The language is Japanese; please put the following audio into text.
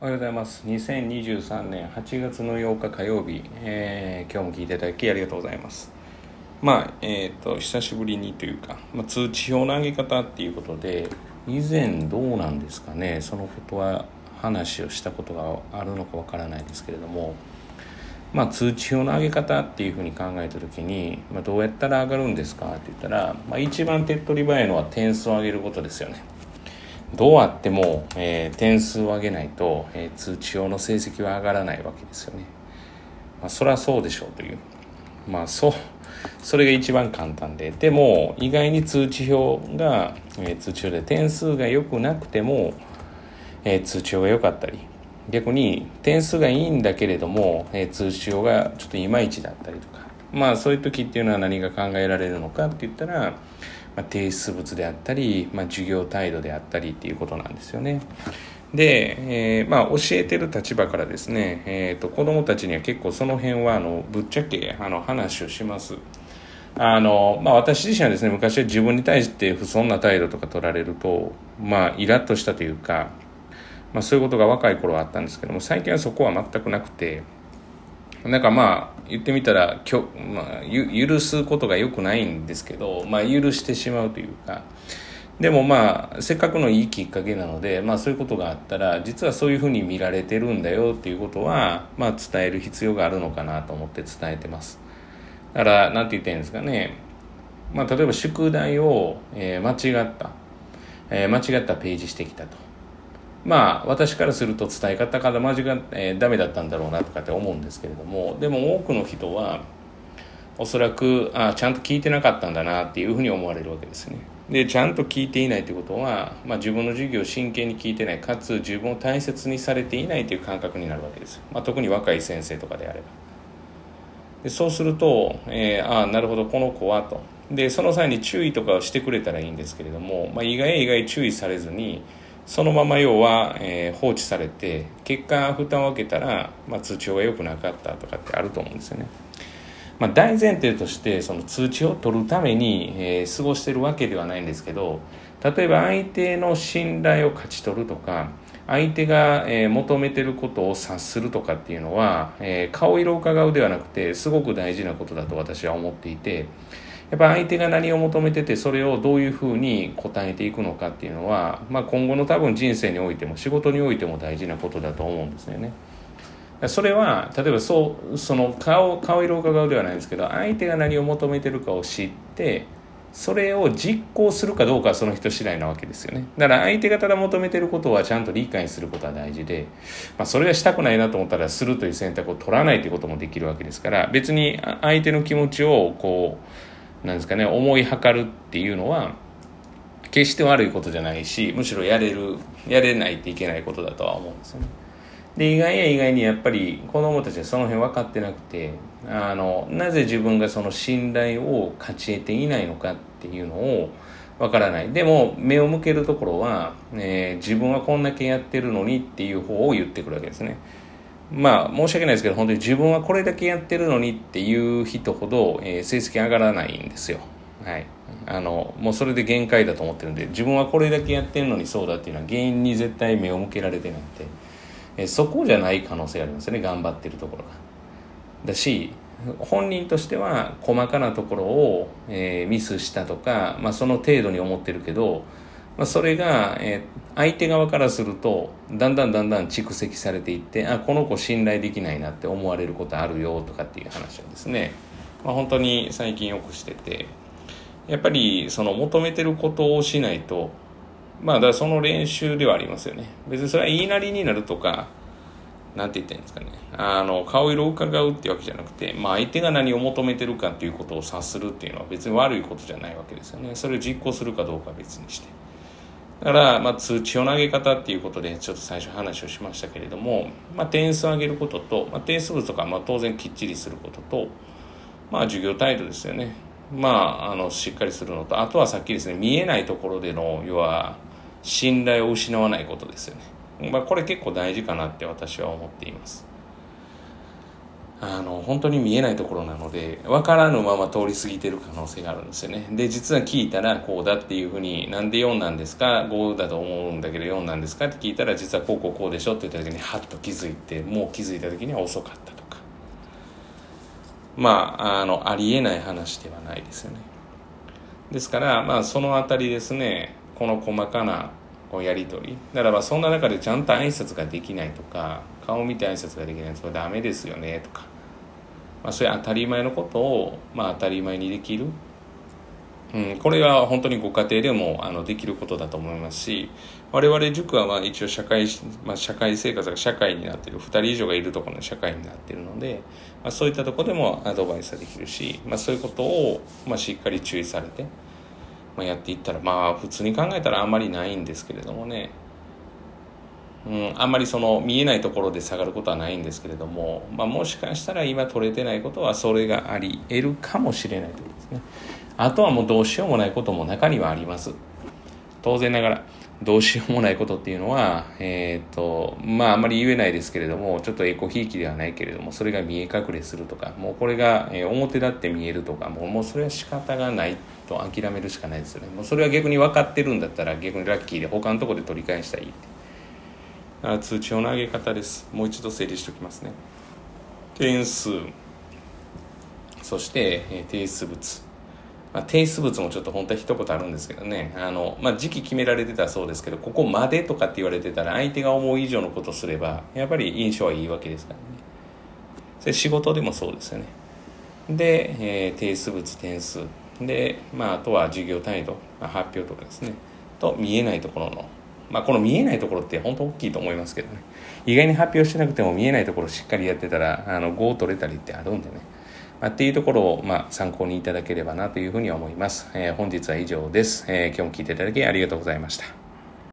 おはようございます。2023年8月の8日火曜日、えー、今日も聞いていただきありがとうございます。まあえっ、ー、と久しぶりにというか、まあ、通知表の上げ方っていうことで以前どうなんですかね。そのことは話をしたことがあるのかわからないですけれども。まあ、通知表の上げ方っていうふうに考えた時に、まあ、どうやったら上がるんですかって言ったら、まあ、一番手っ取り早いのは点数を上げることですよね。どうあっても、えー、点数を上げないと、えー、通知表の成績は上がらないわけですよね。まあ、そりゃそうでしょうという。まあ、そう、それが一番簡単で。でも、意外に通知表が、えー、通知表で点数が良くなくても、え、通知表が良かったり、逆に点数がいいんだけれども、え、通知表がちょっといまいちだったりとか。まあ、そういう時っていうのは何が考えられるのかって言ったら、まあ、提出物であったり、まあ、授業態度であったりっていうことなんですよね。で、えー、まあ、教えてる立場からですね、えーと、子どもたちには結構その辺はあのぶっちゃけあの話をします。あのまあ、私自身はですね昔は自分に対して不遜な態度とか取られると、まあ、イラッとしたというか、まあ、そういうことが若い頃はあったんですけども最近はそこは全くなくてなんかまあ言ってみたらきょ、まあ、許すことがよくないんですけど、まあ、許してしまうというか。でもまあせっかくのいいきっかけなので、まあ、そういうことがあったら実はそういうふうに見られてるんだよっていうことは、まあ、伝える必要があるのかなと思って伝えてます。だから何て言ってるんですかね、まあ、例えば宿題を、えー、間違った、えー、間違ったページしてきたと。まあ私からすると伝え方から間違っ、えー、ダメだったんだろうなとかって思うんですけれどもでも多くの人はおそらくあちゃんと聞いてなかったんだなっていうふうに思われるわけですね。でちゃんと聞いていないということは、まあ、自分の授業を真剣に聞いてないかつ自分を大切にされていないという感覚になるわけです、まあ、特に若い先生とかであれば。でそうすると、えー、ああなるほどこの子はと。でその際に注意とかをしてくれたらいいんですけれども、まあ、意外意外注意されずにそのまま要は、えー、放置されて結果負担を受けたら、まあ、通知表が良くなかったとかってあると思うんですよね。まあ、大前提としてその通知を取るために、えー、過ごしてるわけではないんですけど例えば相手の信頼を勝ち取るとか相手が、えー、求めてることを察するとかっていうのは、えー、顔色を伺うではなくてすごく大事なことだと私は思っていて。やっぱ相手が何を求めててそれをどういうふうに応えていくのかっていうのは、まあ、今後の多分人生においても仕事においても大事なことだと思うんですよね。それは例えばそうその顔顔色を伺うではないんですけど相手が何を求めてるかを知ってそれを実行するかどうかはその人次第なわけですよねだから相手がただ求めてることはちゃんと理解することは大事で、まあ、それがしたくないなと思ったらするという選択を取らないということもできるわけですから別に相手の気持ちをこうなんですかね思いはかるっていうのは決して悪いことじゃないしむしろやれるやれないといけないことだとは思うんですよね。で意外や意外にやっぱり子供たちはその辺分かってなくてあのなぜ自分がその信頼を勝ち得ていないのかっていうのを分からないでも目を向けるところは、えー、自分はこんだけやってるのにっていう方を言ってくるわけですね。まあ申し訳ないですけど本当に自分はこれだけやってるのにっていう人ほど、えー、成績上がらないんですよ。はい。あのもうそれで限界だと思ってるんで自分はこれだけやってるのにそうだっていうのは原因に絶対目を向けられてなくて、えー、そこじゃない可能性ありますよね頑張ってるところが。だし本人としては細かなところを、えー、ミスしたとか、まあ、その程度に思ってるけどまあ、それが、えー、相手側からするとだんだんだんだん蓄積されていってあこの子信頼できないなって思われることあるよとかっていう話をですね、まあ、本当に最近よくしてて。やっぱりその求めてることをしないとまあだからその練習ではありますよね。別にそれは言いなりになるとかなんて言ったらいいんですかね。あの顔色を伺うってわけじゃなくて、まあ、相手が何を求めてるかっていうことを察するっていうのは別に悪いことじゃないわけですよね。それを実行するかどうかは別にして。だから、まあ、通知を投げ方っていうことでちょっと最初話をしましたけれども、まあ、点数を上げることと、まあ、点数物とかまあ当然きっちりすることと、まあ、授業態度ですよね。まあ、あのしっかりするのとあとはさっきですね見えないところでの要は信頼を失わないことですよね。まあ、これ結構大事かなって私は思っています。あの本当に見えないところなので分からぬまま通り過ぎてる可能性があるんですよね。で実は聞いたらこうだっていうふうになんで4なんですか？5だと思うんだけど4なんですか？って聞いたら実はこうこうこうでしょって言った時にハッと気づいてもう気づいた時には遅かったとか。まああのありえない話ではないですよね。ですからまあそのあたりですねこの細かなこうやり取り。だからまあそんな中でちゃんと挨拶ができないとか顔を見て挨拶ができないとそれダメですよねとか、まあ、そういう当たり前のことを、まあ、当たり前にできる、うん、これは本当にご家庭でもあのできることだと思いますし我々塾はまあ一応社会,、まあ、社会生活が社会になってる。2人以上がいるところの社会になってるので、まあ、そういったとこでもアドバイスができるし、まあ、そういうことを、まあ、しっかり注意されて。まあ、やっていったらまあ普通に考えたらあんまりないんですけれどもね、うん、あんまりその見えないところで下がることはないんですけれども、まあ、もしかしたら今取れてないことはそれがあり得るかもしれないということですね。あとはもうどうしようもないことも中にはあります。当然ながらどうしようもないことっていうのは、えっ、ー、と、まああまり言えないですけれども、ちょっとエコひいきではないけれども、それが見え隠れするとか、もうこれが、え表立って見えるとか、もうもうそれは仕方がないと諦めるしかないですよね。もうそれは逆に分かってるんだったら逆にラッキーで他のとこで取り返したらいいって。あ通知の上げ方です。もう一度整理しておきますね。点数、そして、えー、定数物。まあ、提出物もちょっと本当は一言あるんですけどね。あの、まあ、時期決められてたそうですけどここまでとかって言われてたら相手が思う以上のことすればやっぱり印象はいいわけですからね。それ仕事でもそうですよね。で、えー、提出物点数。で、まあ、あとは授業単位と、まあ、発表とかですね。と見えないところの。まあこの見えないところって本当大きいと思いますけどね。意外に発表してなくても見えないところしっかりやってたらあの5を取れたりってあるんでね。まあ、っていうところを、まあ、参考にいただければなというふうに思います。えー、本日は以上です、えー、今日も聞いていただきありがとうございました。